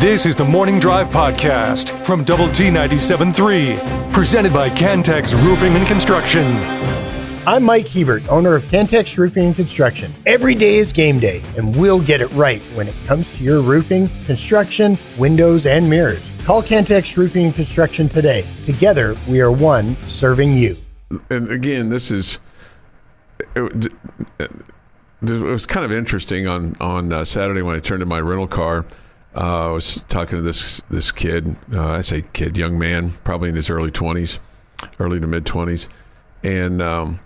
This is the Morning Drive Podcast from Double T 97.3, presented by Cantex Roofing and Construction. I'm Mike Hebert, owner of Cantex Roofing and Construction. Every day is game day, and we'll get it right when it comes to your roofing, construction, windows, and mirrors. Call Cantex Roofing and Construction today. Together, we are one serving you. and again, this is it, it was kind of interesting on on uh, Saturday when I turned in my rental car. Uh, I was talking to this this kid. Uh, I say kid, young man, probably in his early twenties, early to mid twenties, and um,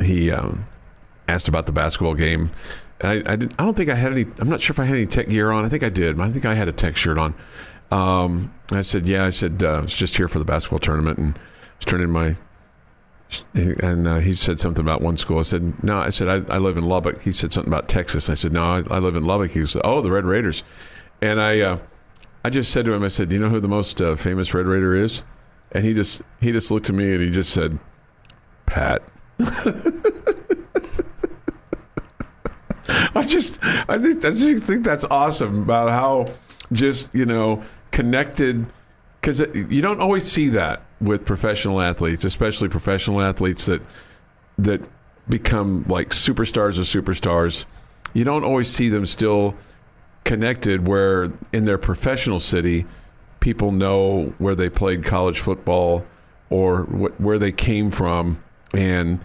he um, asked about the basketball game. I, I, did, I don't think I had any. I'm not sure if I had any tech gear on. I think I did. I think I had a tech shirt on. Um, I said, yeah. I said uh, I was just here for the basketball tournament and was turning my and uh, he said something about one school. I said, no. I said, I, I, live in Lubbock. He said something about Texas. I said, no, I, I live in Lubbock. He said, oh, the Red Raiders. And I, uh, I just said to him, I said, do you know who the most uh, famous Red Raider is? And he just, he just looked at me and he just said, Pat. I just, I think, I just think that's awesome about how just you know connected because you don't always see that with professional athletes, especially professional athletes that that become like superstars of superstars. You don't always see them still connected where in their professional city people know where they played college football or wh- where they came from and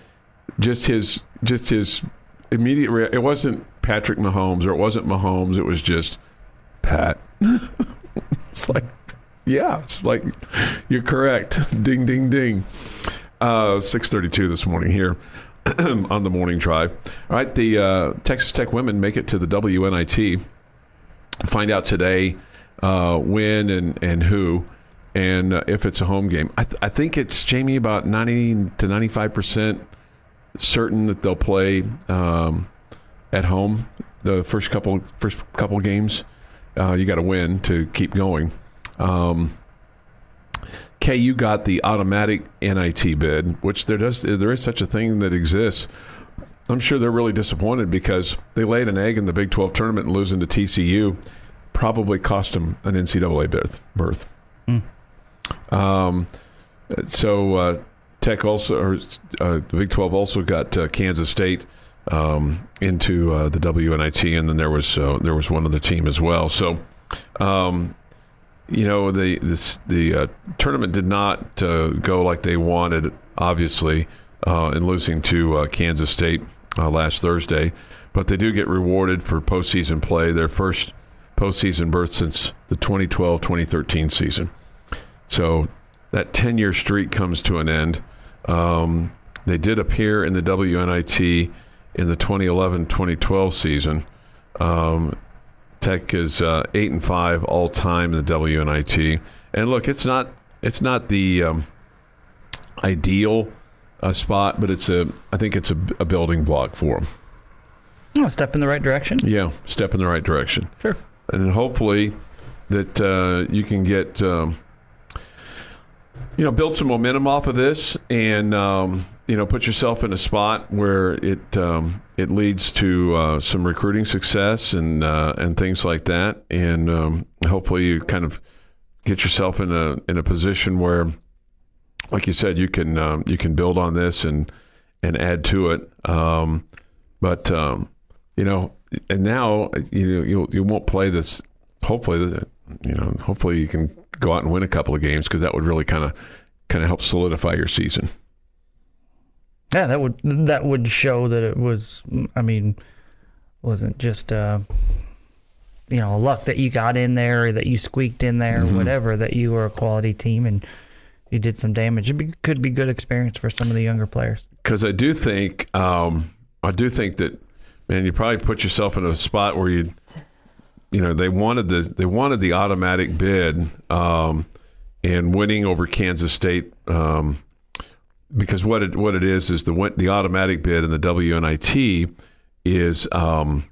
just his just his immediate rea- it wasn't Patrick Mahomes or it wasn't Mahomes it was just Pat it's like yeah, it's like you're correct. Ding, ding, ding. Uh, Six thirty-two this morning here on the morning drive. All right, the uh, Texas Tech women make it to the WNIT. Find out today uh, when and and who, and uh, if it's a home game. I, th- I think it's Jamie about ninety to ninety-five percent certain that they'll play um, at home the first couple first couple games. Uh, you got to win to keep going. Um, KU got the automatic NIT bid, which there does there is such a thing that exists. I'm sure they're really disappointed because they laid an egg in the Big 12 tournament and losing to TCU probably cost them an NCAA berth. berth. Mm. Um, so uh, Tech also, or uh, the Big 12 also got uh, Kansas State um, into uh, the WNIT, and then there was uh, there was one other team as well. So um, you know the this, the uh, tournament did not uh, go like they wanted, obviously, uh, in losing to uh, Kansas State uh, last Thursday. But they do get rewarded for postseason play, their first postseason berth since the 2012-2013 season. So that 10-year streak comes to an end. Um, they did appear in the WNIT in the 2011-2012 season. Um, Tech is uh, eight and five all time in the WNIT. And look, it's not it's not the um, ideal uh, spot, but it's a I think it's a, a building block for them. Oh, step in the right direction. Yeah, step in the right direction. Sure. And hopefully that uh, you can get um, you know build some momentum off of this and um, you know put yourself in a spot where it um, it leads to uh, some recruiting success and uh, and things like that and um, hopefully you kind of get yourself in a in a position where like you said you can um, you can build on this and and add to it um, but um, you know and now you you you won't play this hopefully you know hopefully you can go out and win a couple of games because that would really kind of kind of help solidify your season. Yeah, that would that would show that it was. I mean, wasn't just uh, you know luck that you got in there, or that you squeaked in there, mm-hmm. whatever. That you were a quality team and you did some damage. It be, could be good experience for some of the younger players. Because I do think, um, I do think that, man, you probably put yourself in a spot where you you know they wanted the they wanted the automatic bid um, and winning over Kansas State um, because what it what it is is the the automatic bid in the WNIT is um,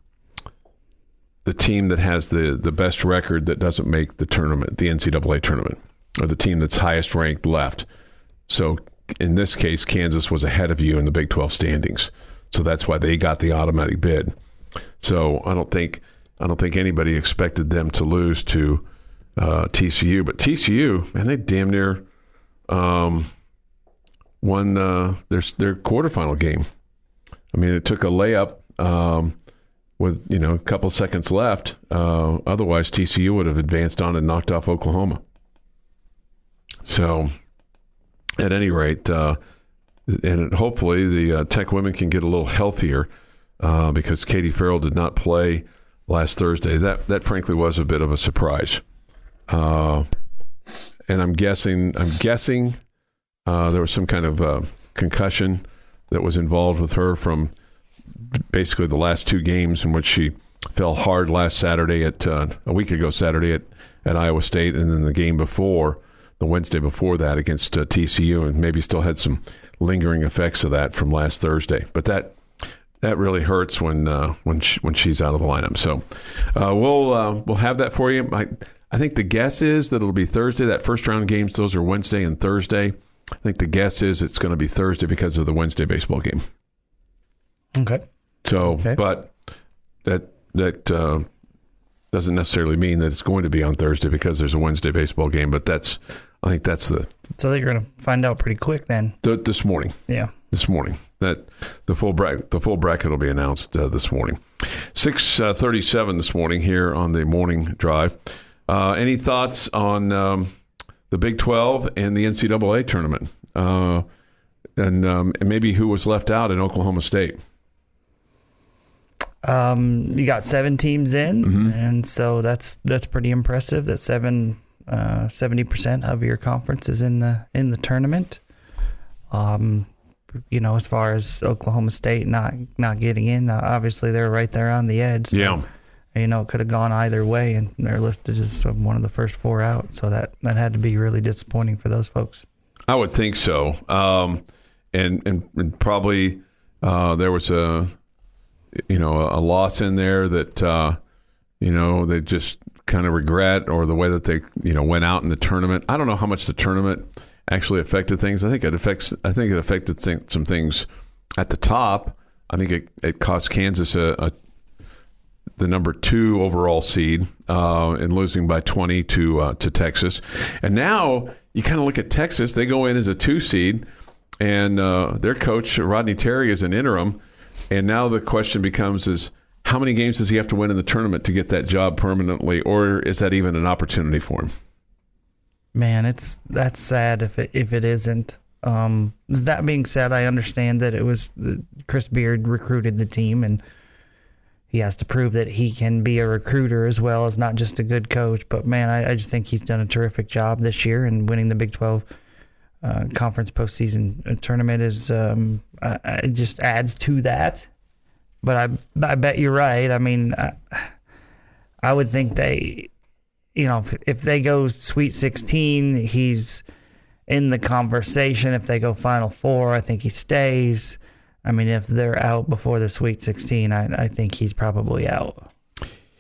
the team that has the the best record that doesn't make the tournament, the NCAA tournament, or the team that's highest ranked left. So in this case, Kansas was ahead of you in the Big 12 standings, so that's why they got the automatic bid. So I don't think I don't think anybody expected them to lose to uh, TCU, but TCU, man, they damn near um, won uh, their their quarterfinal game. I mean, it took a layup um, with you know a couple seconds left. Uh, otherwise, TCU would have advanced on and knocked off Oklahoma. So, at any rate, uh, and hopefully the uh, Tech women can get a little healthier uh, because Katie Farrell did not play last Thursday. That that frankly was a bit of a surprise. Uh, and I'm guessing I'm guessing uh, there was some kind of uh, concussion that was involved with her from basically the last two games in which she fell hard last Saturday at uh, a week ago Saturday at, at Iowa State, and then the game before the Wednesday before that against uh, TCU, and maybe still had some lingering effects of that from last Thursday. But that that really hurts when uh, when she, when she's out of the lineup. So uh, we'll uh, we'll have that for you. I I think the guess is that it'll be Thursday. That first round games those are Wednesday and Thursday. I think the guess is it's going to be Thursday because of the Wednesday baseball game. Okay. So, Okay. but that that uh, doesn't necessarily mean that it's going to be on Thursday because there's a Wednesday baseball game. But that's I think that's the So they're going to find out pretty quick then. th- this morning. Yeah. this morning. That the full bracket the full bracket will be announced uh, this morning. Six uh, thirty seven this morning here on the morning drive. Uh, any thoughts on um, the Big Twelve and the NCAA tournament, uh, and, um, and maybe who was left out in Oklahoma State? Um, you got seven teams in, Mm-hmm. and so that's that's pretty impressive. That seven uh, seventy percent of your conference is in the in the tournament. Um, you know, as far as Oklahoma State not not getting in, uh, obviously they're right there on the edge. So, Yeah. you know, it could have gone either way, and they're listed as one of the first four out. So that that had to be really disappointing for those folks. I would think so. Um, and, and and probably uh, there was a you know a, loss in there that uh, you know they just kind of regret or the way that they you know went out in the tournament. I don't know how much the tournament actually affected things. I think it affects. I think it affected th- some things at the top. I think it, it cost Kansas a, a the number two overall seed uh, and losing by 20 to uh, to Texas. And now you kind of look at Texas; they go in as a two seed, and uh, their coach Rodney Terry is an interim. And now the question becomes: is how many games does he have to win in the tournament to get that job permanently, or is that even an opportunity for him? Man, it's that's sad if it if it isn't. Um, that being said, I understand that it was the, Chris Beard recruited the team, and he has to prove that he can be a recruiter as well as not just a good coach. But man, I, I just think he's done a terrific job this year and winning the Big Twelve uh, conference postseason tournament is um, uh, it just adds to that. But I I bet you're right. I mean, I, I would think they you know, if, if they go Sweet 16, he's in the conversation. If they go Final Four, I think he stays. I mean, if they're out before the Sweet 16, I, I think he's probably out.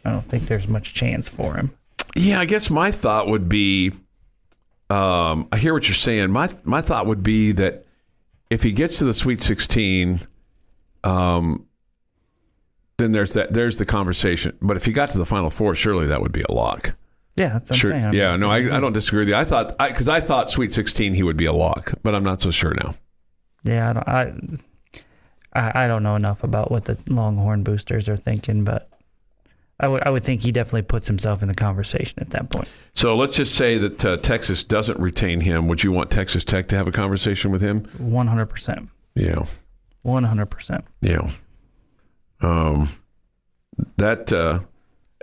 I don't think there's much chance for him. Yeah, I guess my thought would be, um, I hear what you're saying. My my thought would be that if he gets to the Sweet 16, um, then there's that there's the conversation. But if he got to the Final Four, surely that would be a lock. Yeah, that's what Sure. I'm saying. yeah, no, I, I don't disagree with you. I thought because I, thought Sweet 16 he would be a lock, but I'm not so sure now. Yeah, I don't, I, I, I don't know enough about what the Longhorn boosters are thinking, but I would I would think he definitely puts himself in the conversation at that point. So let's just say that uh, Texas doesn't retain him. Would you want Texas Tech to have a conversation with him? One hundred percent. Yeah. One hundred percent. Yeah. Um, that uh,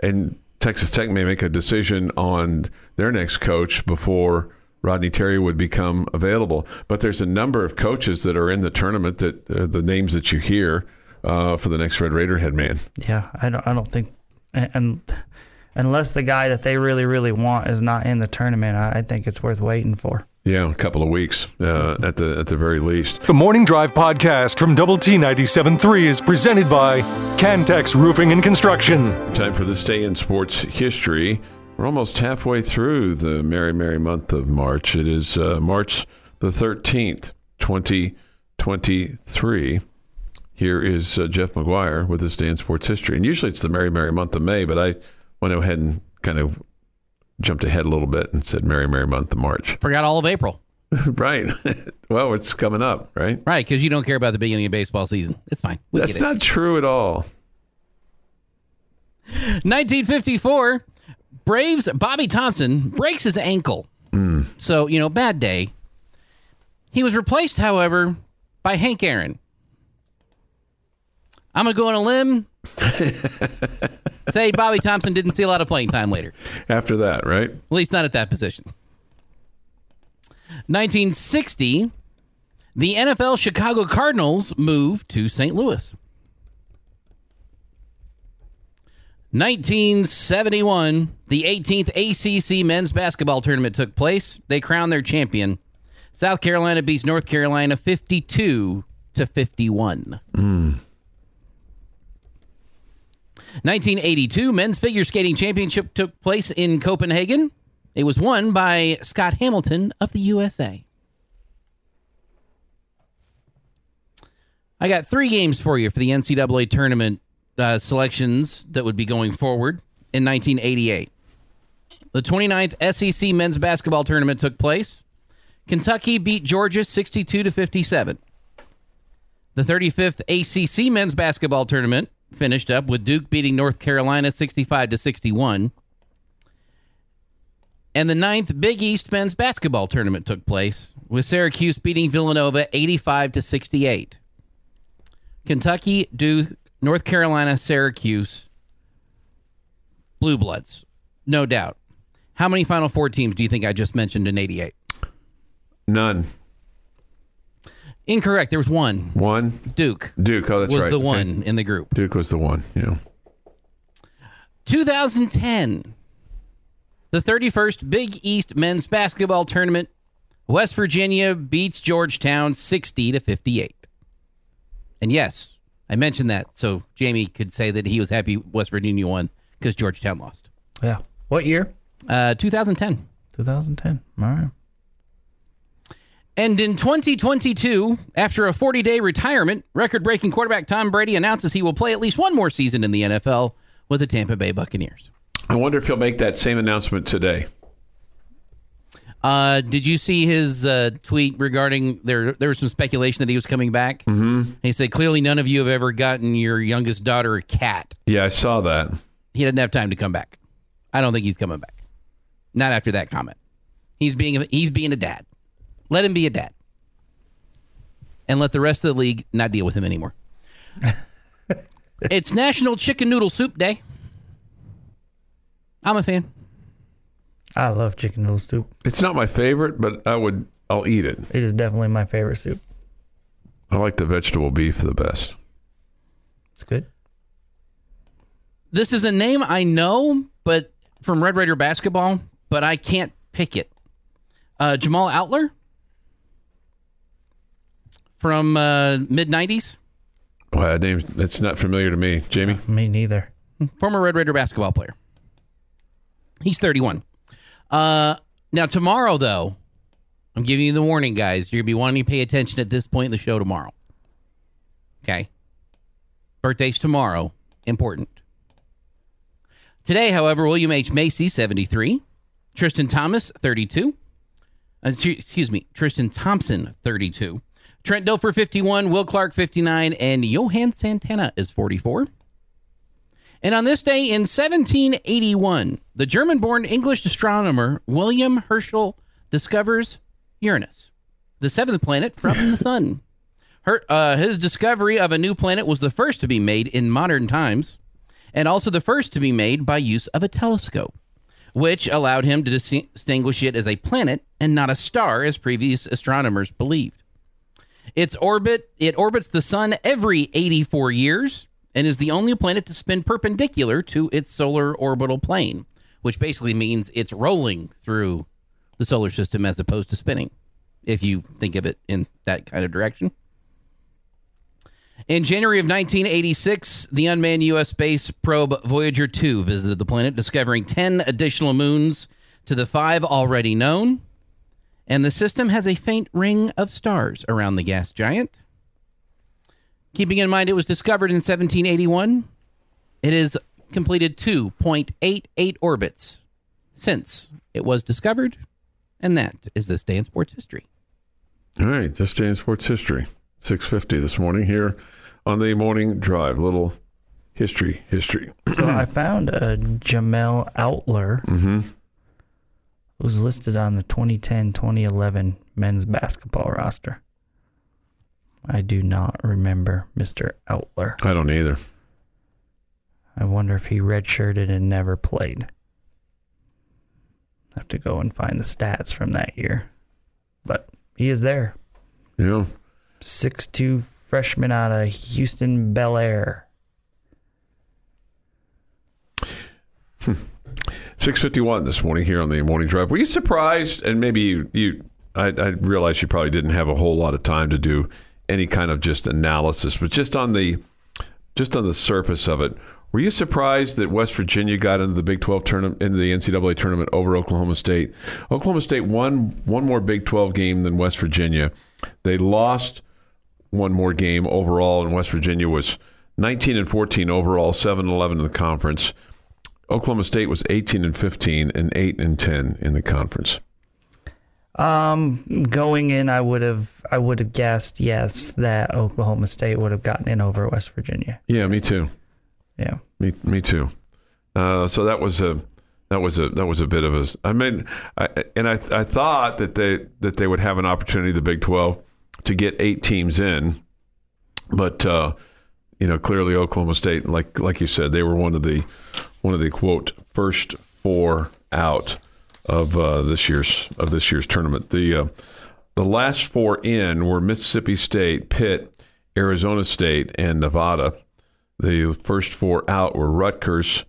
and Texas Tech may make a decision on their next coach before Rodney Terry would become available. But there's a number of coaches that are in the tournament that uh, the names that you hear uh, for the next Red Raider head man. Yeah, I don't. I don't think, and unless the guy that they really, really want is not in the tournament, I, I think it's worth waiting for. Yeah, a couple of weeks uh, at the at the very least. The Morning Drive podcast from Double T 97.3 is presented by Cantex Roofing and Construction. Time for this day in sports history. We're almost halfway through the merry, merry month of March. It is uh, March the 13th, 2023. here is uh, Jeff McGuire with this day in sports history. And usually it's the merry, merry month of May, but I went ahead and kind of jumped ahead a little bit and said merry, merry month of March. Forgot all of April. right. well, it's coming up, right? Right, because you don't care about the beginning of baseball season. It's fine. We That's get it. not true at all. 1954, Braves Bobby Thomson breaks his ankle. Hmm. So, you know, bad day. He was replaced, however, by Hank Aaron. I'm going to go on a limb. say Bobby Thomson didn't see a lot of playing time later. After that, right? At least not at that position. 1960, the NFL Chicago Cardinals moved to St. Louis. 1971, the 18th ACC men's basketball tournament took place. They crowned their champion. South Carolina beats North Carolina 52 to 51. Mm. 1982 men's figure skating championship took place in Copenhagen. It was won by Scott Hamilton of the USA. I got three games for you for the NCAA tournament uh, selections that would be going forward in 1988. The 29th SEC men's basketball tournament took place. Kentucky beat Georgia 62 to 57. The 35th ACC men's basketball tournament finished up with Duke beating North Carolina 65 to 61. And the ninth Big East men's basketball tournament took place with Syracuse beating Villanova 85 to 68. Kentucky, Duke, North Carolina, Syracuse, Blue Bloods, no doubt. How many Final Four teams do you think I just mentioned in 88? None. Incorrect. There was one. One. Duke Duke. Oh, that's was right. Was the Okay. one in the group. Duke was the one. Yeah. 2010, the 31st Big East men's basketball tournament. West Virginia beats Georgetown 60 to 58. And yes, I mentioned that so Jamie could say that he was happy West Virginia won because Georgetown lost. Yeah. What year? Uh, 2010. 2010. All right. And in 2022, after a 40 day retirement, record breaking quarterback Tom Brady announces he will play at least one more season in the NFL with the Tampa Bay Buccaneers. I wonder if he'll make that same announcement today. Uh, did you see his uh, tweet regarding there? There was some speculation that he was coming back. Mm-hmm. He said, "Clearly, none of you have ever gotten your youngest daughter a cat. Yeah, I saw that. He didn't have time to come back. I don't think he's coming back. Not after that comment. He's being he's being a dad. Let him be a dad, and let the rest of the league not deal with him anymore. it's National Chicken Noodle Soup Day. I'm a fan. I love chicken noodle soup. It's not my favorite, but I would. I'll eat it. It is definitely my favorite soup. I like the vegetable beef the best. It's good. This is a name I know, but from Red Raider basketball, but I can't pick it. Uh, Jamal Outler from uh, mid '90s, Well, that name that's not familiar to me. Jamie. Me neither. former Red Raider basketball player. He's 31. Uh, now tomorrow, though, I'm giving you the warning, guys. You're gonna be wanting to pay attention at this point in the show tomorrow. Okay. Birthdays tomorrow, important. Today, however, William H. Macy, 73. Tristan Thomas, 32. Uh, excuse- excuse me, Tristan Thompson, 32. Trent Dilfer, 51. Will Clark, 59. And Johan Santana is 44. And on this day in 1781, the German born English astronomer William Herschel discovers Uranus, the seventh planet from the sun. Her, uh, his discovery of a new planet was the first to be made in modern times, and also the first to be made by use of a telescope, which allowed him to distinguish it as a planet and not a star, as previous astronomers believed. Its orbit it orbits the sun every 84 years and is the only planet to spin perpendicular to its solar orbital plane, which basically means it's rolling through the solar system as opposed to spinning, if you think of it in that kind of direction. In January of 1986, the unmanned U.S. space probe Voyager 2 visited the planet, discovering 10 additional moons to the five already known. And the system has a faint ring of stars around the gas giant. Keeping in mind it was discovered in 1781, it has completed 2.88 orbits since it was discovered, and that is this day in sports history. All right, this day in sports history, six fifty this morning here on the morning drive. Little history, history. So I found a Jamel Outler Mm-hmm. Who's listed on the 2010-2011 men's basketball roster. I do not remember Mr. Outler. I don't either. I wonder if he redshirted and never played. I Have to go and find the stats from that year. But he is there. Yeah. Six-two freshman out of Houston Bellaire. Six fifty one this morning here on the morning drive. Were you surprised? And maybe you, you I, I realize you probably didn't have a whole lot of time to do any kind of just analysis, but just on the just on the surface of it, were you surprised that West Virginia got into the Big Twelve tournament into the NCAA tournament over Oklahoma State? Oklahoma State won one more Big Twelve game than West Virginia. They lost one more game overall, and West Virginia was nineteen and fourteen overall, 7-11 in the conference. Oklahoma State was 18 and 15 and 8 and 10 in the conference. Um, going in, I would have, I would have guessed yes that Oklahoma State would have gotten in over West Virginia. Yeah, me too. Yeah, Me, me too. Uh, so that was a that was a that was a bit of a. I mean, I, and I I thought that they that they would have an opportunity, the Big Twelve, to get eight teams in, but uh, you know clearly Oklahoma State, like like you said, they were one of the one of the quote first four out of uh, this year's of this year's tournament. The uh, the last four in were Mississippi State, Pitt, Arizona State, and Nevada. The first four out were Rutgers,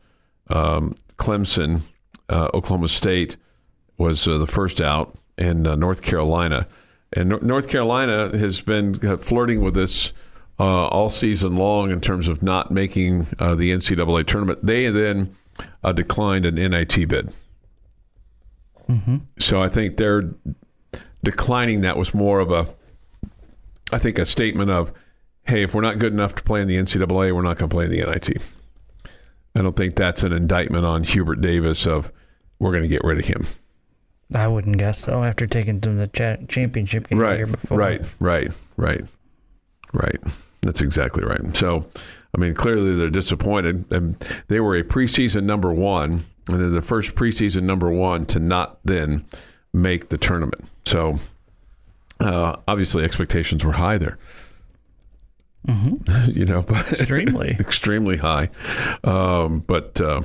um, Clemson, uh, Oklahoma State was uh, the first out, and uh, North Carolina. And Nor- North Carolina has been uh, flirting with this uh, all season long in terms of not making uh, the NCAA tournament. They then uh, declined an NIT bid. So I think they're declining that was more of a, I think, a statement of, hey, if we're not good enough to play in the NCAA, we're not going to play in the NIT. I don't think that's an indictment on Hubert Davis of we're going to get rid of him. I wouldn't guess so. After taking to the cha- championship game the Right, year before, right, right, right, right. That's exactly right. So, I mean, clearly they're disappointed. And they were a preseason number one, and they're the first preseason number one to not then make the tournament. So, uh, obviously, expectations were high there. you know, Extremely. extremely high, um, but uh,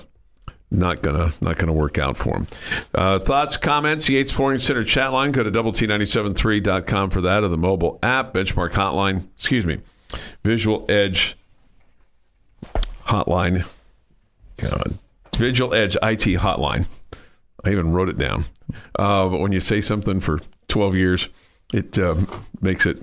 not gonna not gonna work out for them. Uh, thoughts, comments? Yates Flooring Center chat line. Go to double T 973.com for that, or the mobile app benchmark hotline. Excuse me, Visual Edge hotline. God, Visual Edge IT hotline. I even wrote it down. Uh, but when you say something for 12 years, it um, makes it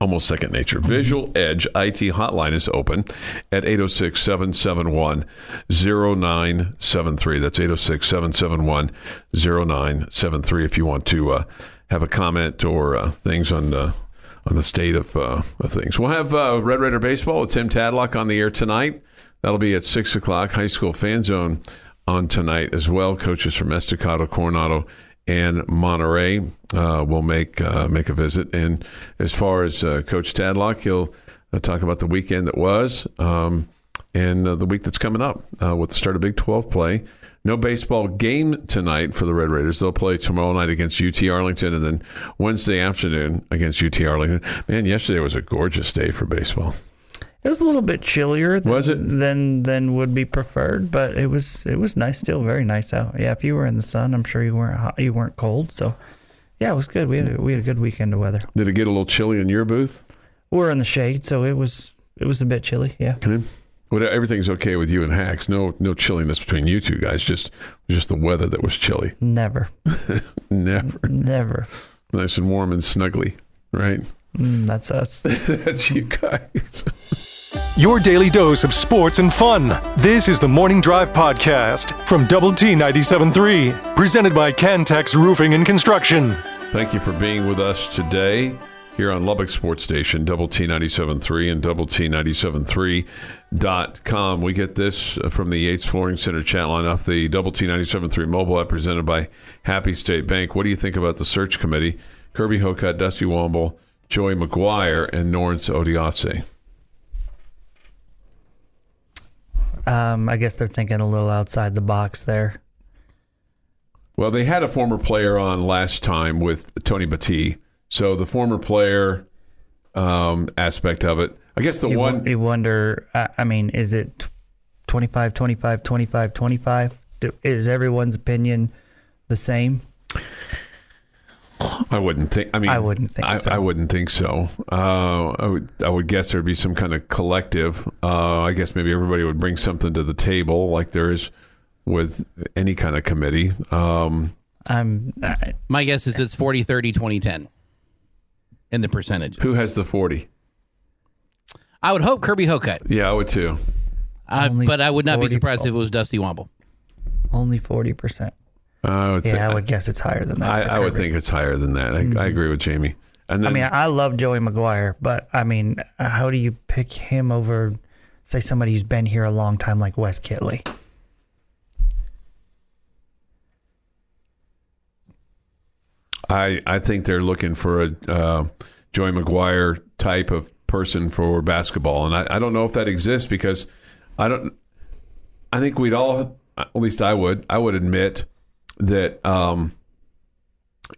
almost second nature. Visual Edge IT hotline is open at 806 771 0973. That's 806 771 0973 if you want to uh, have a comment or uh, things on. Uh, on the state of, uh, of things. We'll have uh, Red Raider Baseball with Tim Tadlock on the air tonight. That'll be at 6 o'clock. High School Fan Zone on tonight as well. Coaches from Estacado, Coronado, and Monterey uh, will make uh, make a visit. And as far as uh, Coach Tadlock, he'll uh, talk about the weekend that was um, and the week that's coming up with the start of Big 12 play. No baseball game tonight for the Red Raiders. They'll play tomorrow night against UT Arlington and then Wednesday afternoon against UT Arlington. Man, yesterday was a gorgeous day for baseball. It was a little bit chillier than, Was it? than than would be preferred, but it was it was nice, still very nice out. Yeah, if you were in the sun, I'm sure you weren't hot, you weren't cold. So, yeah, it was good. We had a, we had a good weekend of weather. Did it get a little chilly in your booth? We're in the shade, so it was it was a bit chilly. Yeah, Okay. Well, everything's okay with you and Hacks. No, no chilliness between you two guys. Just, just the weather that was chilly. never, Never never. nice and warm and snuggly, right? Mm, that's us. That's you guys. Your daily dose of sports and fun. This is the Morning Drive Podcast from Double T 97.3, presented by Cantex Roofing and Construction. Thank you for being with us today. here on Lubbock Sports Station, Double T 97.3 and Double T 97.3.com. We get this from the Yates Flooring Center chat line off the Double T 97.3 mobile app presented by Happy State Bank. What do you think about the search committee? Kirby Hocutt, Dusty Womble, Joey McGuire, and Norense Odiase. Um, I guess they're thinking a little outside the box there. Well, they had a former player on last time with Tony Battie. So the former player um, aspect of it, I guess the You, one. one, you wonder, I, I mean, is it 25, 25, 25, 25? Do, is everyone's opinion the same? I wouldn't think. I mean, I wouldn't think I, so. I wouldn't think so. Uh, I would. I would guess there'd be some kind of collective. Uh, I guess maybe everybody would bring something to the table, like there is with any kind of committee. Um, I'm, I, My guess is it's 40, 30, 20, 10 in the percentage. who has the forty? I would hope Kirby Hocutt, Yeah, I would too. Only but I would not be 40 surprised if it was Dusty Womble. only 40%. I would. say- Yeah, I would guess it's higher than that. I, for I would Kirby. think it's higher than that. I, I agree with Jamie. And I mean, I love Joey McGuire, but I mean, how do you pick him over, say, somebody who's been here a long time like Wes Kittley? I, I think they're looking for a uh, Joey McGuire type of person for basketball, and I, I don't know if that exists because I don't. I think we'd all, at least I would, I would admit that, um,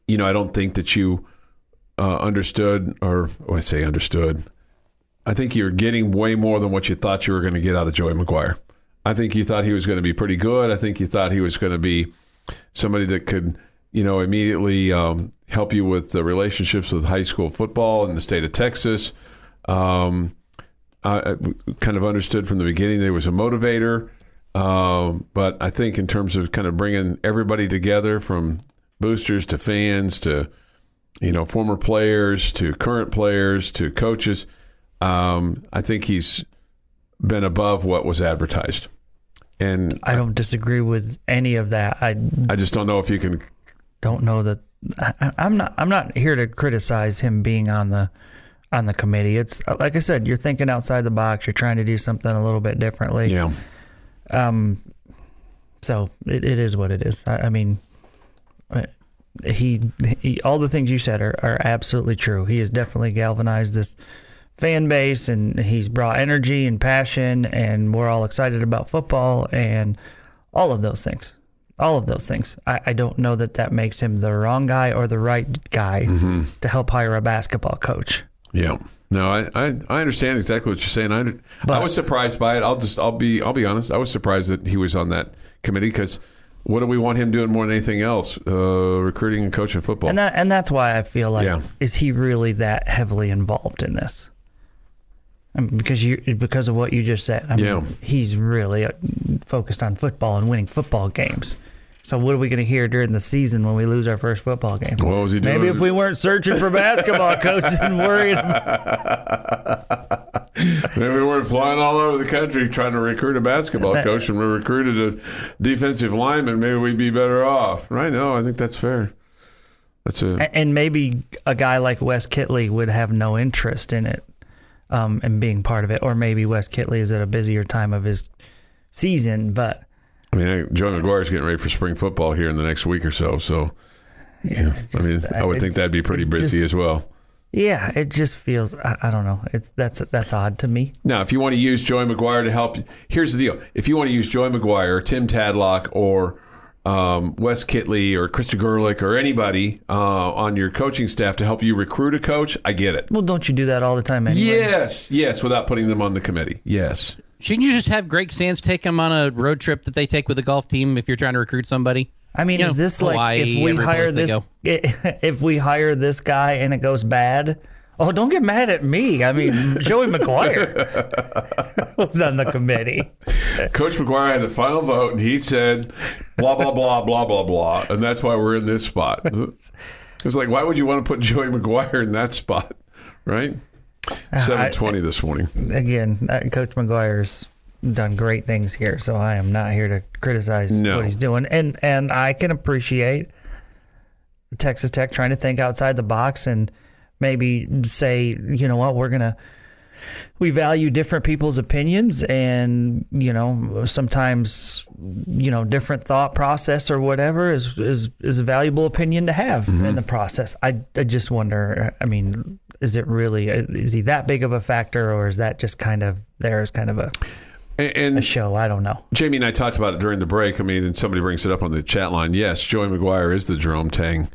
you know, I don't think that you uh, understood, or oh, I say understood. I think you're getting way more than what you thought you were going to get out of Joey McGuire. I think you thought he was going to be pretty good. I think you thought he was going to be somebody that could, you know, immediately um, help you with the relationships with high school football in the state of Texas. Um, I I kind of understood from the beginning that he was a motivator. Um, but I think in terms of kind of bringing everybody together from boosters to fans to, you know, former players to current players to coaches, um, I think he's been above what was advertised. And I don't disagree with any of that. I I just don't know if you can don't know that I, I'm not. I'm not here to criticize him being on the on the committee. It's like I said, you're thinking outside the box. You're trying to do something a little bit differently. Yeah. Um, so it, it is what it is. I, I mean, uh, he, he all the things you said are, are absolutely true. He has definitely galvanized this fan base, and he's brought energy and passion, and we're all excited about football and all of those things. All of those things. I, I don't know that that makes him the wrong guy or the right guy to help hire a basketball coach. Yeah. No, I, I, I understand exactly what you're saying. I, I was surprised by it. I'll just I'll be I'll be honest. I was surprised that he was on that committee because what do we want him doing more than anything else? Uh, recruiting and coaching football. And that and that's why I feel like Yeah. is he really that heavily involved in this? I mean, because you because of what you just said. I mean, Yeah. he's really uh, focused on football and winning football games. So what are we going to hear during the season when we lose our first football game? What was he doing? Maybe if we weren't searching for basketball coaches and worried. Maybe we weren't flying all over the country trying to recruit a basketball coach, and we recruited a defensive lineman. Maybe we'd be better off, right? No, I think that's fair. That's a and maybe a guy like Wes Kittley would have no interest in it um, and being part of it, or maybe Wes Kittley is at a busier time of his season, but. I mean, Joe McGuire's getting ready for spring football here in the next week or so. So, yeah, it's I mean, I would it- think that'd be pretty busy just- as well. Yeah, it just feels I, I don't know. It's that's that's odd to me. Now, if you want to use Joey McGuire to help, here's the deal: if you want to use Joey McGuire, Tim Tadlock, or um, Wes Kittley, or Krista Gerlich, or anybody uh, on your coaching staff to help you recruit a coach, I get it. Well, don't you do that all the time anyway? Yes, yes, without putting them on the committee. Yes. Shouldn't you just have Greg Sands take him on a road trip that they take with the golf team if you're trying to recruit somebody? I mean, You is know, this like Hawaii, if we hire this go. if we hire this guy and it goes bad? Oh, don't get mad at me. I mean, Joey McGuire was on the committee. Coach McGuire had the final vote, and he said, "Blah blah blah blah blah blah," and that's why we're in this spot. It's like, why would you want to put Joey McGuire in that spot, right? Seven twenty this morning. Again, uh, Coach McGuire's done great things here, so I am not here to criticize No. what he's doing, and and I can appreciate Texas Tech trying to think outside the box and maybe say, you know what, we're gonna we value different people's opinions and you know sometimes you know different thought process or whatever is is, is a valuable opinion to have in the process I, I just wonder i mean is it really is he that big of a factor or is that just kind of there as kind of a, And, a show i don't know Jamie and I talked about it during the break. I mean, and somebody brings it up on the chat line. Yes, Joey McGuire is the Jerome Tang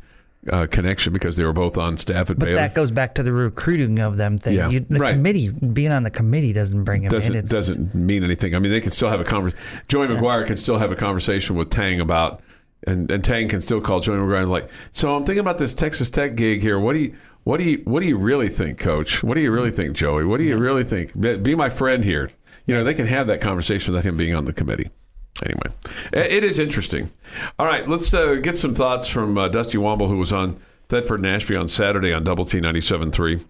uh, connection because they were both on staff at but Baylor. that goes back to the recruiting of them thing Yeah, you, the right. committee being on the committee doesn't bring him doesn't in it's, doesn't mean anything. I mean, they can still have a conversation. Joey McGuire can still have a conversation with Tang about, and, and Tang can still call Joey McGuire and like, so I'm thinking about this Texas Tech gig here. What do you what do you what do you really think, Coach? What do you really think, Joey? What do you really think? Be, my friend here. You know, they can have that conversation without him being on the committee. Anyway, it is interesting. All right, let's uh, get some thoughts from uh, Dusty Womble, who was on Thetford and Ashby on Saturday on Double T 97.3.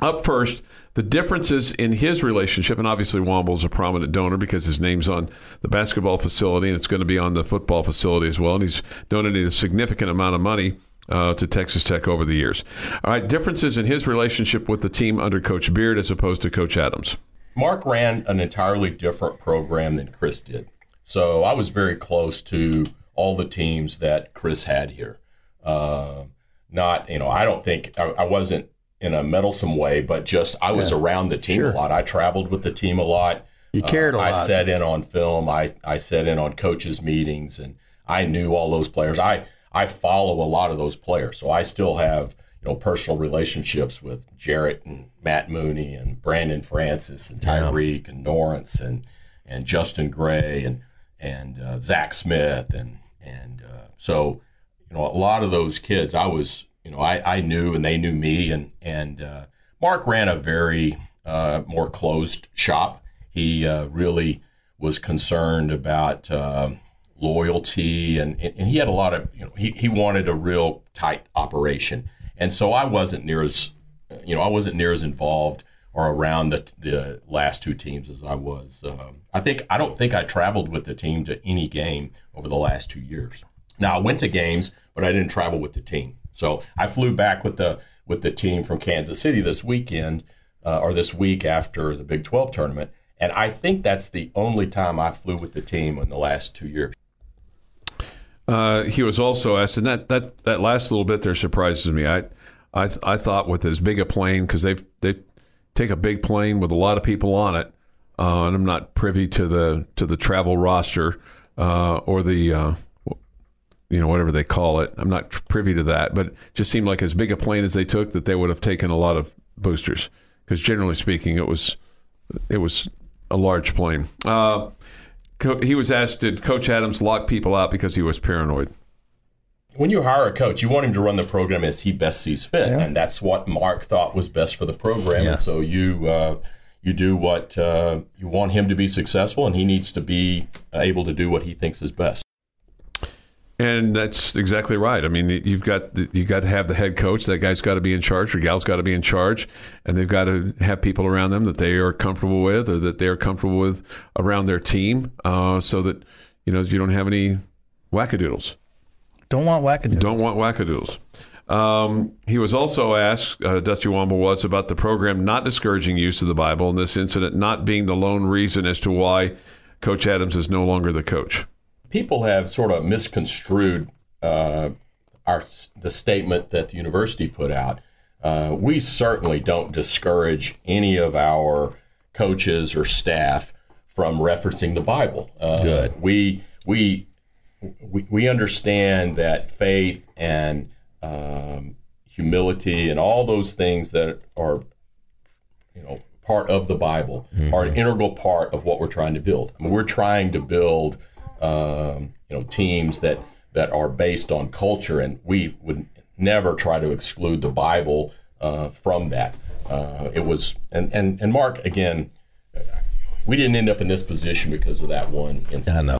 Up first, the differences in his relationship, and obviously Womble's a prominent donor because his name's on the basketball facility and it's going to be on the football facility as well. And he's donated a significant amount of money uh, to Texas Tech over the years. All right, differences in his relationship with the team under Coach Beard as opposed to Coach Adams. Mark ran an entirely different program than Chris did. So I was very close to all the teams that Chris had here. Uh, not, you know, I don't think I, I wasn't in a meddlesome way, but just I was around the team Sure. a lot. I traveled with the team a lot. You cared a Uh, I sat in on film. I, I sat in on coaches' meetings, and I knew all those players. I I follow a lot of those players, so I still have you know personal relationships with Jarrett and Matt Mooney and Brandon Francis and Tyreek and Norense and and Justin Gray and and uh, Zach Smith and and uh, so you know a lot of those kids I was you know I, I knew and they knew me and and uh, Mark ran a very uh, more closed shop. He uh, really was concerned about um, loyalty and, and he had a lot of you know he, he wanted a real tight operation and so I wasn't near as you know I wasn't near as involved or around the the last two teams as I was. Um, I think I don't think I traveled with the team to any game over the last two years. Now I went to games, but I didn't travel with the team. So I flew back with the with the team from Kansas City this weekend uh, or this week after the Big 12 tournament, and I think that's the only time I flew with the team in the last two years. Uh, he was also asked, and that, that, that last little bit there surprises me. I I, I thought with as big a plane because they they take a big plane with a lot of people on it, uh, and I'm not privy to the to the travel roster uh, or the uh, you know whatever they call it. I'm not privy to that, but it just seemed like as big a plane as they took that they would have taken a lot of boosters because generally speaking, it was it was a large plane. Uh, Co- he was asked, did Coach Adams lock people out because he was paranoid? when you hire a coach, you want him to run the program as he best sees fit, and that's what Mark thought was best for the program. And so you uh, you do what uh, you want him to be successful, and he needs to be able to do what he thinks is best. And that's exactly right. I mean, you've got you got to have the head coach. That guy's got to be in charge, or gal's got to be in charge, and they've got to have people around them that they are comfortable with, or that they are comfortable with around their team, uh, so that you know you don't have any wackadoodles. don't want wackadoodles Don't want wackadoodles. Um, he was also asked, uh, Dusty Womble was, about the program not discouraging use of the Bible and this incident not being the lone reason as to why Coach Adams is no longer the coach. People have sort of misconstrued uh, our the statement that the university put out. Uh, we certainly don't discourage any of our coaches or staff from referencing the Bible. Uh, Good. We we we, we understand that faith and um, humility and all those things that are you know part of the Bible are an integral part of what we're trying to build. I mean, we're trying to build um, you know teams that that are based on culture, and we would never try to exclude the Bible uh, from that. Uh, it was and, and and Mark again. We didn't end up in this position because of that one incident. I know.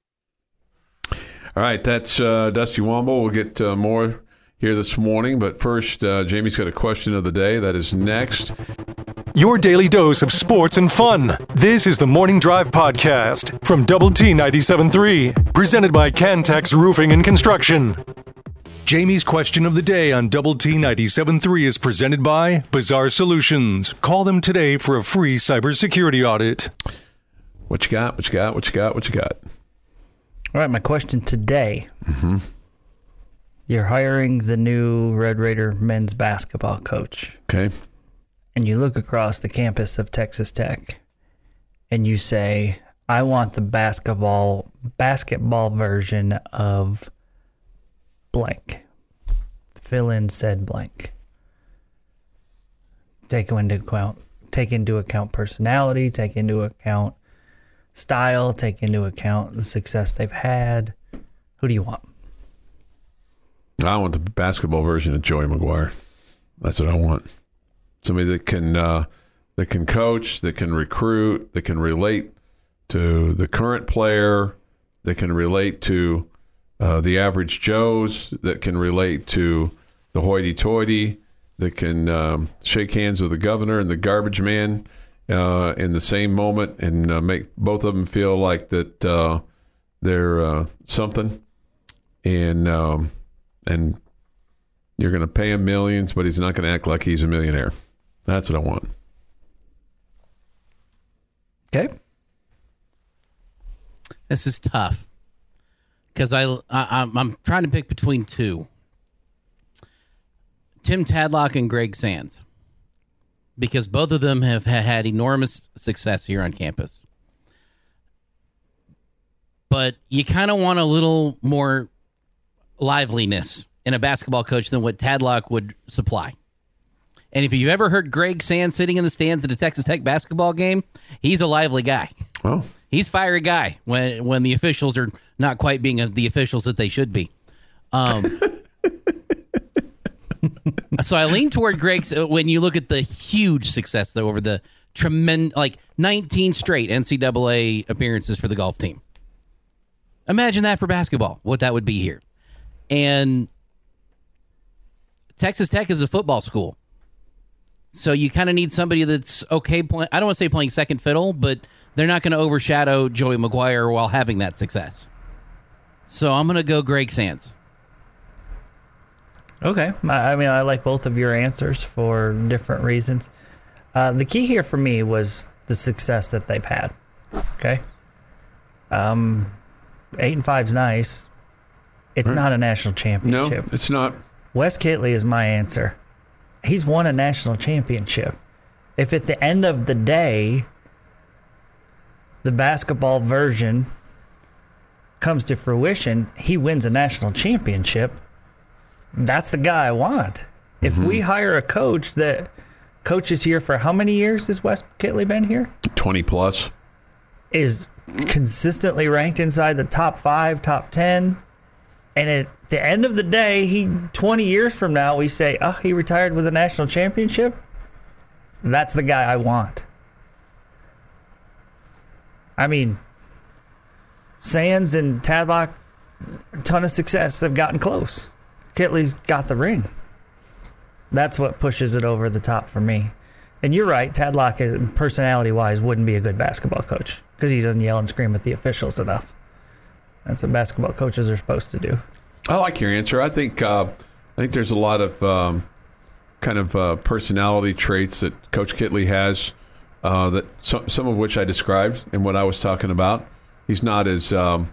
All right, that's uh, Dusty Womble. We'll get uh, more here this morning, but first, uh, Jamie's got a question of the day that is next. Your daily dose of sports and fun. This is the Morning Drive Podcast from Double T 97.3, presented by Cantex Roofing and Construction. Jamie's question of the day on Double T 97.3 is presented by Bizarre Solutions. Call them today for a free cybersecurity audit. What you got? What you got? What you got? What you got? All right, my question today. Mm-hmm. You're hiring the new Red Raider men's basketball coach, Okay. And you look across the campus of Texas Tech, and you say, "I want the basketball basketball version of blank." Fill in said blank. Take into account take into account personality, take into account style, take into account the success they've had. Who do you want? I want the basketball version of Joey McGuire. That's what I want. Somebody that can uh, that can coach, that can recruit, that can relate to the current player, that can relate to uh, the average Joes, that can relate to the hoity-toity, that can um, shake hands with the governor and the garbage man uh, in the same moment, and uh, make both of them feel like that uh, they're uh, something. And um, and you're going to pay him millions, but he's not going to act like he's a millionaire. That's what I want. Okay. This is tough because I, I I'm, I'm trying to pick between two: Tim Tadlock and Greg Sands, because both of them have had enormous success here on campus. But you kind of want a little more liveliness in a basketball coach than what Tadlock would supply. And if you've ever heard Greg Sands sitting in the stands at a Texas Tech basketball game, he's a lively guy. Well, He's fiery guy when when the officials are not quite being the officials that they should be. Um, so I lean toward Greg's uh, when you look at the huge success though over the tremendous like 19 straight NCAA appearances for the golf team. Imagine that for basketball, what that would be here. And Texas Tech is a football school. So you kind of need somebody that's okay playing. I don't want to say playing second fiddle, but they're not going to overshadow Joey McGuire while having that success. So I'm going to go Greg Sands. Okay. I I mean, I like both of your answers for different reasons. Uh, the key here for me was the success that they've had. Okay. Um, eight and five's nice. It's not a national championship. no, championship. it's not. Wes Kittley is my answer. He's won a national championship. If at the end of the day, the basketball version comes to fruition, he wins a national championship. That's the guy I want. If mm-hmm. we hire a coach that coaches here for how many years has Wes Kittley been here? 20 plus. is consistently ranked inside the top five, top ten, and at the end of the day, he twenty years from now, we say, "Oh, he retired with a national championship." That's the guy I want. I mean, Sands and Tadlock, ton of success. They've gotten close. Kittley's got the ring. That's what pushes it over the top for me. And you're right, Tadlock, is, personality-wise, wouldn't be a good basketball coach because he doesn't yell and scream at the officials enough. That's what basketball coaches are supposed to do. I like your answer. I think uh, I think there's a lot of um, kind of uh, personality traits that Coach Kittley has uh, that some, some of which I described in what I was talking about. He's not as um,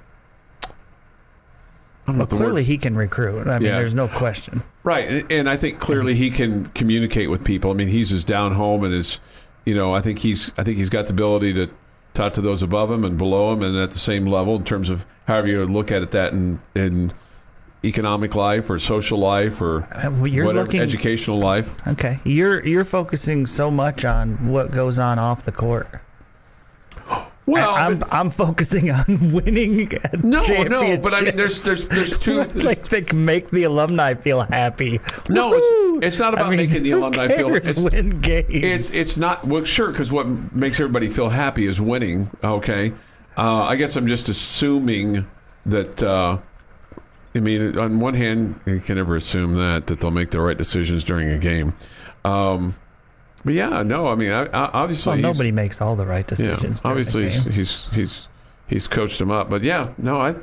Well, the word- clearly he can recruit. I mean, Yeah. there's no question. Right, and- and I think clearly he can communicate with people. I mean, he's as down home and as you know. I think he's I think he's got the ability to talk to those above him and below him, and at the same level in terms of however you look at it. That in in economic life or social life or Uh, well, whatever looking- educational life. Okay, you're you're focusing so much on what goes on off the court. Well, I'm but- I'm focusing on winning. No, no, but I mean, there's there's there's two. like they can make the alumni feel happy. No, it's- it's not about I mean, making the alumni feel- it's- win games. It's it's not well, sure, because what makes everybody feel happy is winning. Okay, uh, I guess I'm just assuming that. Uh, I mean, on one hand, you can never assume that that they'll make the right decisions during a game. Um, but yeah, no, I mean, I, I, obviously, well, nobody makes all the right decisions. during the obviously, he's, he's he's he's coached him up. But yeah, no, I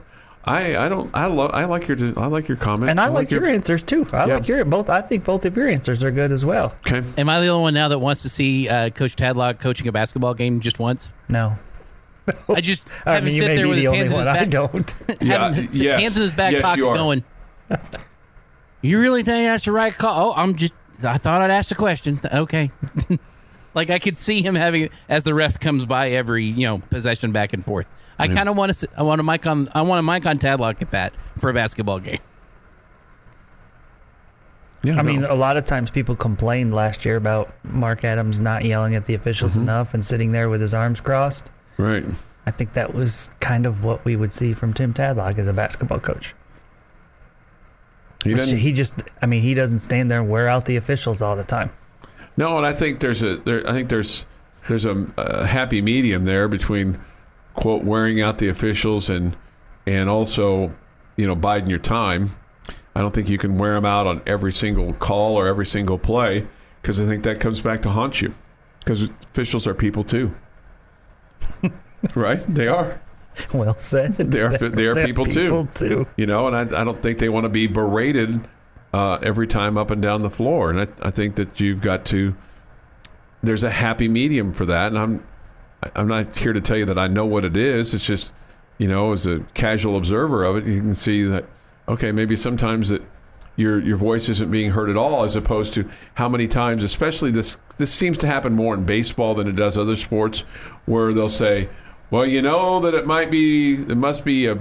I, I don't I love I like your I like your comment. And I, like your answers too. I Yeah. like your both. I think both of your answers are good as well. Okay. Am I the only one now that wants to see uh, Coach Tadlock coaching a basketball game just once? No, I just I have him mean you sit there with the his hands in his one. I don't. have Yeah, yes. hands in his back Yes, pocket you going. You really think that's the right call? Oh, I'm just. I thought I'd ask a question. Okay. like I could see him having it as the ref comes by every you know possession back and forth. I kind of want to. I want a mic on. I want a mic on Tadlock at that for a basketball game. Yeah. I mean, a lot of times people complained last year about Mark Adams not yelling at the officials Mm-hmm. enough and sitting there with his arms crossed. right. I think that was kind of what we would see from Tim Tadlock as a basketball coach. He doesn't. He just, I mean, he doesn't stand there and wear out the officials all the time. No, and I think there's a there, I think there's there's a, a happy medium there between quote wearing out the officials and and also you know biding your time. I don't think you can wear them out on every single call or every single play because I think that comes back to haunt you because officials are people too. right? They are. Well said. They are they are They're people, too. too. You know, and I, I don't think they want to be berated uh, every time up and down the floor. And I, I think that you've got to. There's a happy medium for that, and I'm I'm not here to tell you that I know what it is. It's just, you know, as a casual observer of it, you can see that okay, maybe sometimes that your your voice isn't being heard at all, as opposed to how many times, especially this this seems to happen more in baseball than it does other sports, where they'll say, well, you know that it might be it must be a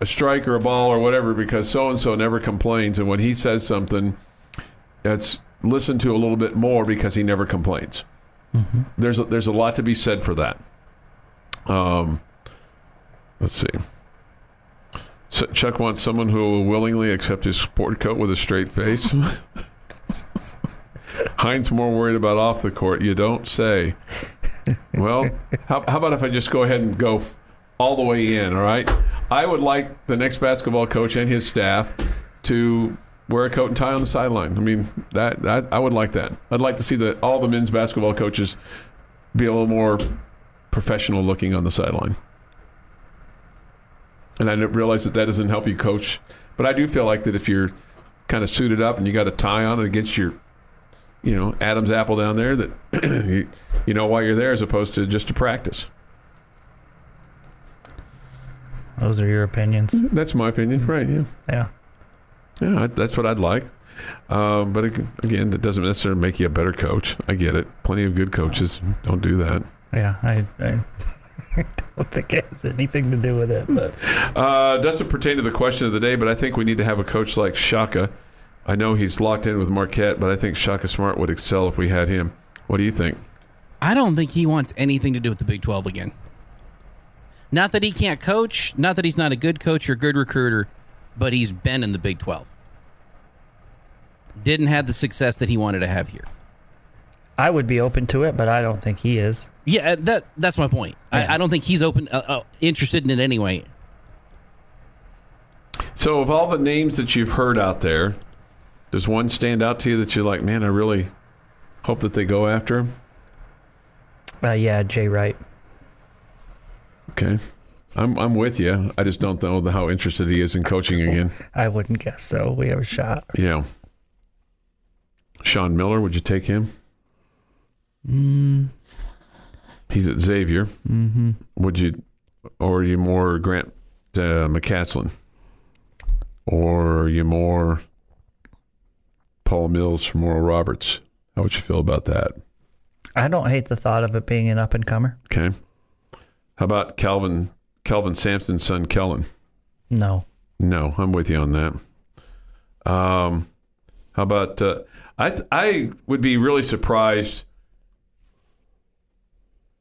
a strike or a ball or whatever because so and so never complains, and when he says something, it's listened to a little bit more because he never complains. There's a, there's a lot to be said for that. Um, let's see. So Chuck wants someone who will willingly accept his sport coat with a straight face. Heinz more worried about off the court. You don't say. Well, how, how about if I just go ahead and go f- all the way in? All right. I would like the next basketball coach and his staff to wear a coat and tie on the sideline. I mean, that, that I would like that. I'd like to see the all the men's basketball coaches be a little more professional looking on the sideline. And I realize that that doesn't help you coach. But I do feel like that if you're kind of suited up and you got a tie on it against your, you know, Adam's apple down there, that you, you know why you're there as opposed to just to practice. Those are your opinions. That's my opinion, right? Yeah, Yeah. yeah, I, that's what I'd like. Um, but again, that doesn't necessarily make you a better coach. I get it. Plenty of good coaches don't do that. Yeah. I, I don't think it has anything to do with it, but Uh, doesn't pertain to the question of the day, but I think we need to have a coach like Shaka. I know he's locked in with Marquette, but I think Shaka Smart would excel if we had him. What do you think? I don't think he wants anything to do with the Big 12 again. Not that he can't coach, not that he's not a good coach or good recruiter, but he's been in the Big 12. Didn't have the success that he wanted to have here. I would be open to it, but I don't think he is. Yeah, uh, that that's my point. Yeah. I, I don't think he's open, uh, uh, interested in it anyway. So, of all the names that you've heard out there, does one stand out to you that you're like, man, I really hope that they go after him? Uh, yeah, Jay Wright. Okay. I'm, I'm with you. I just don't know how interested he is in coaching again. I wouldn't guess so. We have a shot. Yeah. Sean Miller, would you take him? He's at Xavier. Mm-hmm. Would you, or are you more Grant uh, McCasland? Or are you more Paul Mills from Oral Roberts? How would you feel about that? I don't hate the thought of it being an up and comer. Okay. How about Kelvin Kelvin Sampson's son Kellen? No. No, I'm with you on that. Um, how about uh, I? Th- I would be really surprised.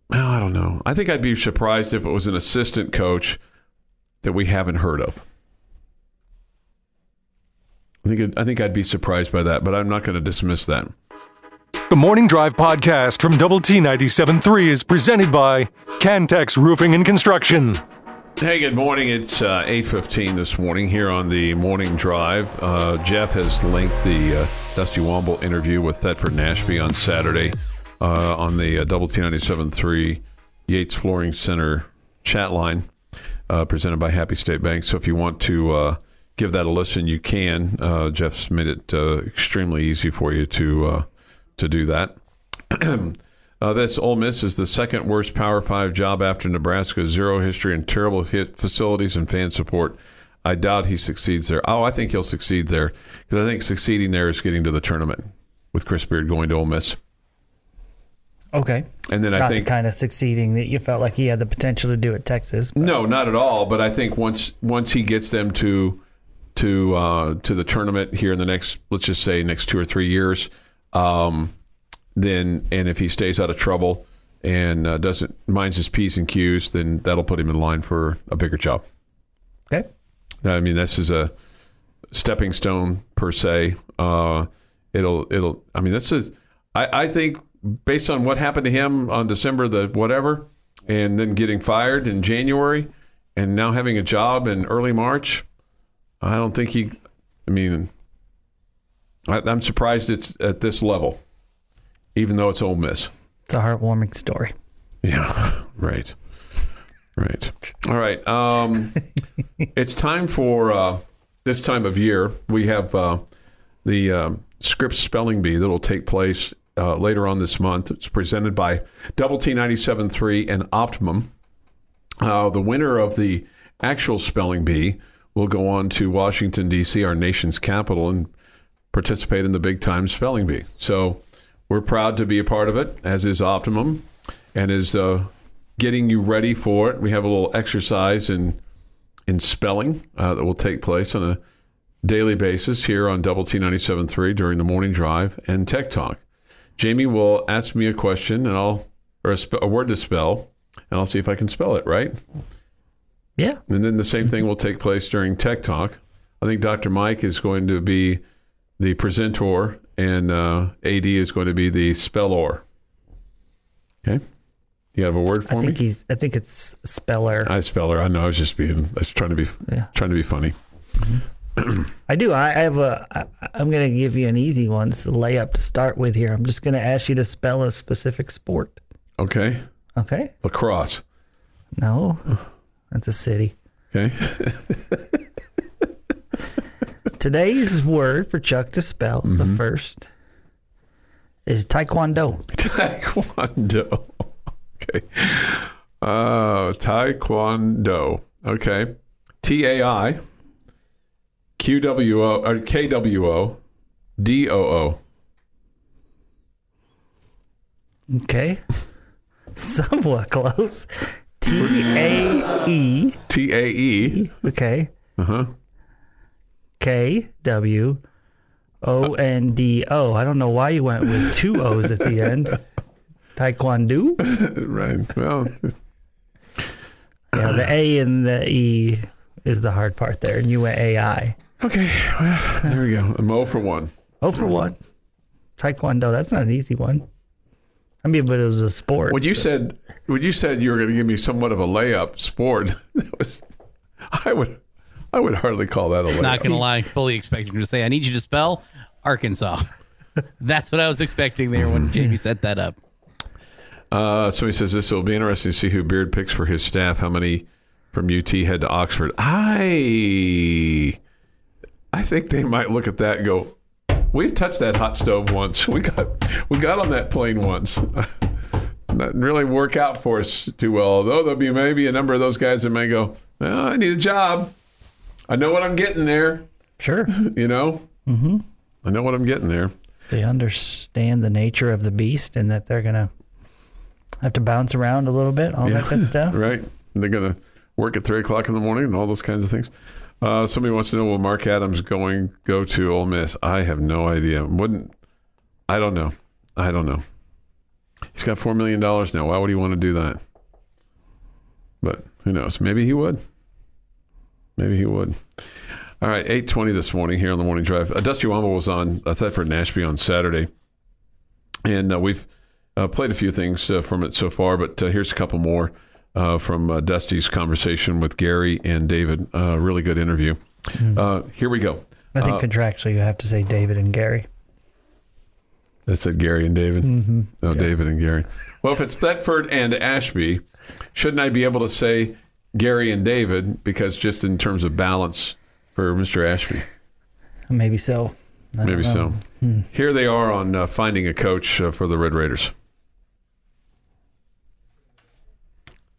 Well, I don't know. I think I'd be surprised if it was an assistant coach that we haven't heard of. I think it, I think I'd be surprised by that, but I'm not going to dismiss that. The Morning Drive podcast from Double T 97.3 is presented by Cantex Roofing and Construction. Hey, good morning. It's uh, 8.15 this morning here on the Morning Drive. Uh, Jeff has linked the uh, Dusty Womble interview with Thetford and Ashby on Saturday uh, on the uh, Double T 97.3 Yates Flooring Center chat line. uh, presented by Happy State Bank. So if you want to uh, give that a listen, you can. Uh, Jeff's made it uh, extremely easy for you to uh, to do that. Uh, this Ole Miss is the second worst Power Five job after Nebraska. Zero history and terrible hit facilities and fan support. I doubt he succeeds there. Oh, I think he'll succeed there because I think succeeding there is getting to the tournament with Chris Beard going to Ole Miss. Okay. And then I think the kind of succeeding that you felt like he had the potential to do at Texas. No, not at all. But I think once once he gets them to to uh, to the tournament here in the next, let's just say next two or three years, um, then and if he stays out of trouble and uh, doesn't minds his p's and q's, then that'll put him in line for a bigger job. Okay. I mean, this is a stepping stone per se. Uh, it'll it'll. I mean, this is. I, I think based on what happened to him on December the whatever, and then getting fired in January, and now having a job in early March, I don't think he. I mean, I, I'm surprised it's at this level, even though it's Ole Miss. It's a heartwarming story. Yeah, right. Right. All right. Um, it's time for uh, this time of year. We have uh, the um Scripps Spelling Bee that will take place uh, later on this month. It's presented by Double T 97.3 and Optimum. Uh, the winner of the actual Spelling Bee will go on to Washington, D.C., our nation's capital, and participate in the big time Spelling Bee. So we're proud to be a part of it, as is Optimum, and is uh, getting you ready for it. We have a little exercise in in spelling uh, that will take place on a daily basis here on Double T 97.3 during the morning drive and Tech Talk. Jamie will ask me a question and I'll or a, a word to spell, and I'll see if I can spell it right. Yeah. And then the same thing will take place during Tech Talk. I think Dr. Mike is going to be the presenter, and uh, AD is going to be the speller. Okay. You have a word for I me? think he's. I think it's speller. I speller. I know. I was just being. I was trying to be. Yeah. Trying to be funny. I do. I, I have a. I, I'm going to give you an easy one. It's a layup to start with here. I'm just going to ask you to spell a specific sport. Okay. Okay. Lacrosse. No, that's a city. Okay. Today's word for Chuck to spell the first is taekwondo. Taekwondo. Okay. Uh, taekwondo. Okay. T A I Q W O or K W O D O O. Okay. Somewhat close. T A E. T A E. Okay. Uh huh. K W O N D O. I don't know why you went with two O's at the end. Taekwondo. Right. Well, Yeah, the A and the E is the hard part there, and you went AI. okay. Well, there we go. I'm 0 for 1. Oh for one. Taekwondo. That's not an easy one. I mean, but it was a sport. When you so- said when you said you were going to give me somewhat of a layup sport, that was I would I would hardly call that a layup. Not gonna lie, fully expecting him to say, "I need you to spell Arkansas." That's what I was expecting there when Jamie set that up. Uh, somebody says this will be interesting to see who Beard picks for his staff. How many from UT head to Oxford? I I think they might look at that and go, "We've touched that hot stove once. We got we got on that plane once." that didn't really work out for us too well. Although there'll be maybe a number of those guys that may go, well, "I need a job. I know what I'm getting there." Sure. You know, mm-hmm. I know what I'm getting there. They understand the nature of the beast and that they're going to have to bounce around a little bit, all that good stuff. right? They're going to work at three o'clock in the morning and all those kinds of things. Uh, somebody wants to know: Will Mark Adams going go to Ole Miss? I have no idea. Wouldn't I? Don't know. I don't know. He's got four million dollars now. Why would he want to do that? But who knows? Maybe he would. Maybe he would. All right, eight twenty this morning here on the morning drive. Uh, Dusty Womble was on uh, Thetford and Ashby on Saturday, and uh, we've uh, played a few things uh, from it so far. But uh, here's a couple more uh, from uh, Dusty's conversation with Gary and David. Uh, really good interview. Uh, here we go. I think contractually you have to say David and Gary. That said Gary and David. Mm-hmm. No, David and Gary. Well, if it's Thetford and Ashby, shouldn't I be able to say Gary and David because just in terms of balance for Mr. Ashby. Maybe so. I Maybe so. Here they are on uh, finding a coach uh, for the Red Raiders.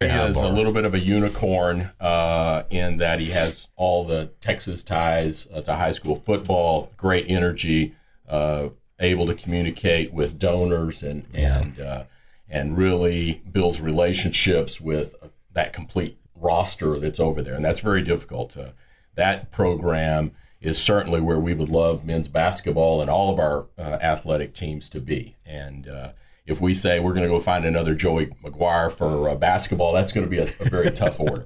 He is a little bit of a unicorn uh, in that he has all the Texas ties uh, to high school football, great energy, uh, able to communicate with donors, and and uh, and really builds relationships with that complete roster that's over there, and that's very difficult. Uh, that program is certainly where we would love men's basketball and all of our uh, athletic teams to be, and. Uh, if we say we're going to go find another Joey McGuire for uh, basketball, that's going to be a, a very tough order.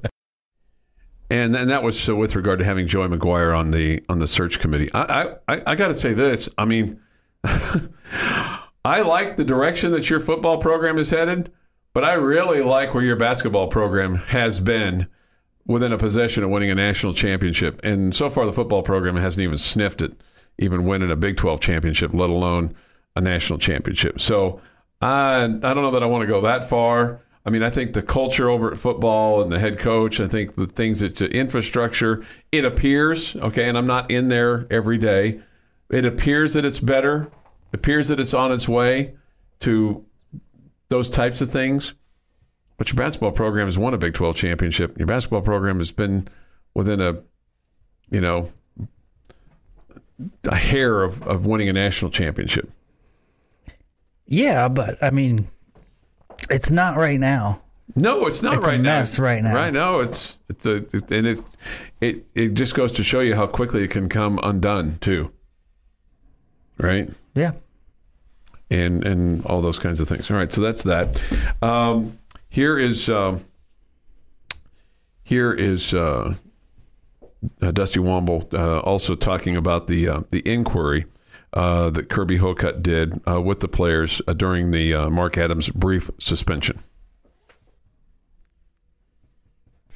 And and that was so with regard to having Joey McGuire on the on the search committee. I I, I got to say this. I mean, I like the direction that your football program is headed, but I really like where your basketball program has been within a possession of winning a national championship. And so far, the football program hasn't even sniffed it, even winning a Big Twelve championship, let alone a national championship. So I I don't know that I want to go that far. I mean, I think the culture over at football and the head coach, I think the things that infrastructure, it appears, okay, and I'm not in there every day. It appears that it's better. Appears that it's on its way to those types of things. But your basketball program has won a Big 12 championship. Your basketball program has been within a, you know, a hair of, of winning a national championship. Yeah, but I mean, it's not right now. No, it's not It's a right mess now. right now. Right now, it's it's a it, and it's it it just goes to show you how quickly it can come undone too. Right, Yeah. and and all those kinds of things. All right, so that's that. Um, here is um, here is uh, uh, Dusty Womble uh, also talking about the uh, the inquiry. Uh, that Kirby Hocutt did uh, with the players uh, during the uh, Mark Adams brief suspension.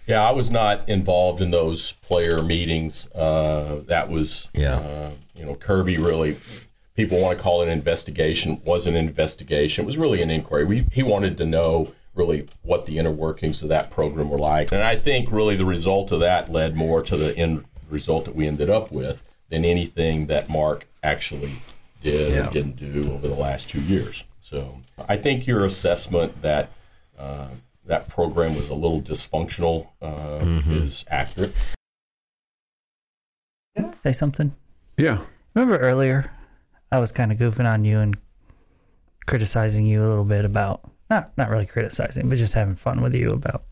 Yeah, I was not involved in those player meetings. Uh, that was, Yeah. uh, you know, Kirby really. People want to call it an investigation. wasn't an investigation. It was really an inquiry. We, he wanted to know really what the inner workings of that program were like, and I think really the result of that led more to the end result that we ended up with than anything that Mark actually did Yeah. or didn't do over the last two years. So I think your assessment that uh, that program was a little dysfunctional uh, is accurate. Say something. Yeah, Remember earlier, I was kind of goofing on you and criticizing you a little bit about not not really criticizing, but just having fun with you about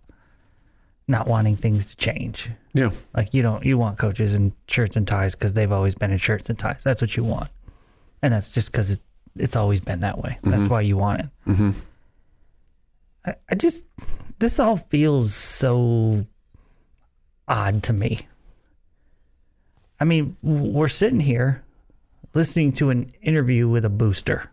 not wanting things to change. yeah. Like you don't you want coaches in shirts and ties because they've always been in shirts and ties. That's what you want, and that's just because it, it's always been that way. That's why you want it. Mm-hmm. I, I just this all feels so odd to me. I mean, we're sitting here listening to an interview with a booster.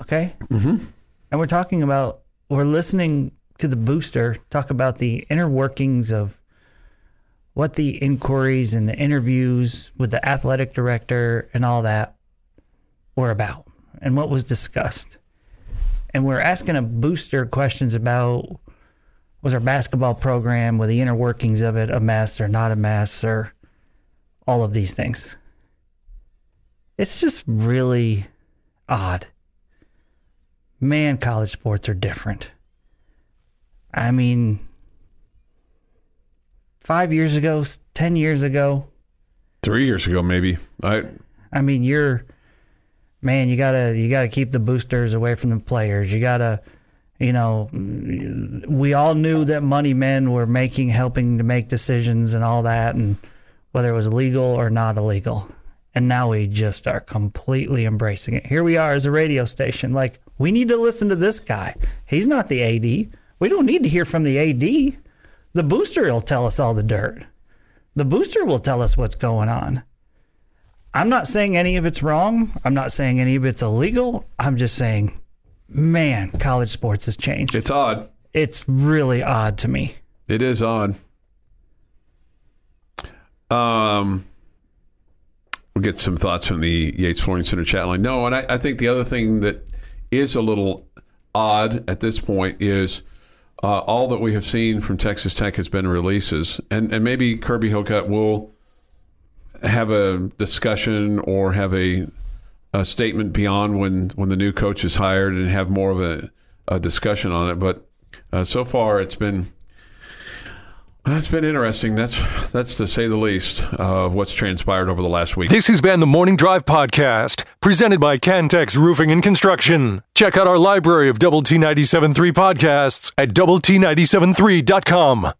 Okay? Mm-hmm. And we're talking about, we're listening to the booster talk about the inner workings of what the inquiries and the interviews with the athletic director and all that were about and what was discussed. And we're asking a booster questions about was our basketball program, were the inner workings of it a mess or not a mess or all of these things. It's just really odd. Man, college sports are different. I mean, five years ago, 10 years ago, Three years ago, maybe. I I mean, you're man, you gotta you gotta keep the boosters away from the players. You gotta, you know, we all knew that money men were making helping to make decisions and all that, and whether it was legal or not illegal. And now we just are completely embracing it. Here we are as a radio station. Like we need to listen to this guy. He's not the AD. We don't need to hear from the AD. The booster will tell us all the dirt. The booster will tell us what's going on. I'm not saying any of it's wrong. I'm not saying any of it's illegal. I'm just saying, man, college sports has changed. it's odd. It's really odd to me. It is odd. Um, we'll get some thoughts from the Yates Flooring Center chat line. No, and I, I think the other thing that is a little odd at this point is uh, all that we have seen from Texas Tech has been releases, and and maybe Kirby Hocutt will have a discussion or have a a statement beyond when when the new coach is hired and have more of a, a discussion on it. But uh, so far, it's been that's been interesting. That's that's to say the least of what's transpired over the last week. This has been the Morning Drive Podcast, presented by Cantex Roofing and Construction. Check out our library of Double T 97.3 podcasts at Double T 97.3.com.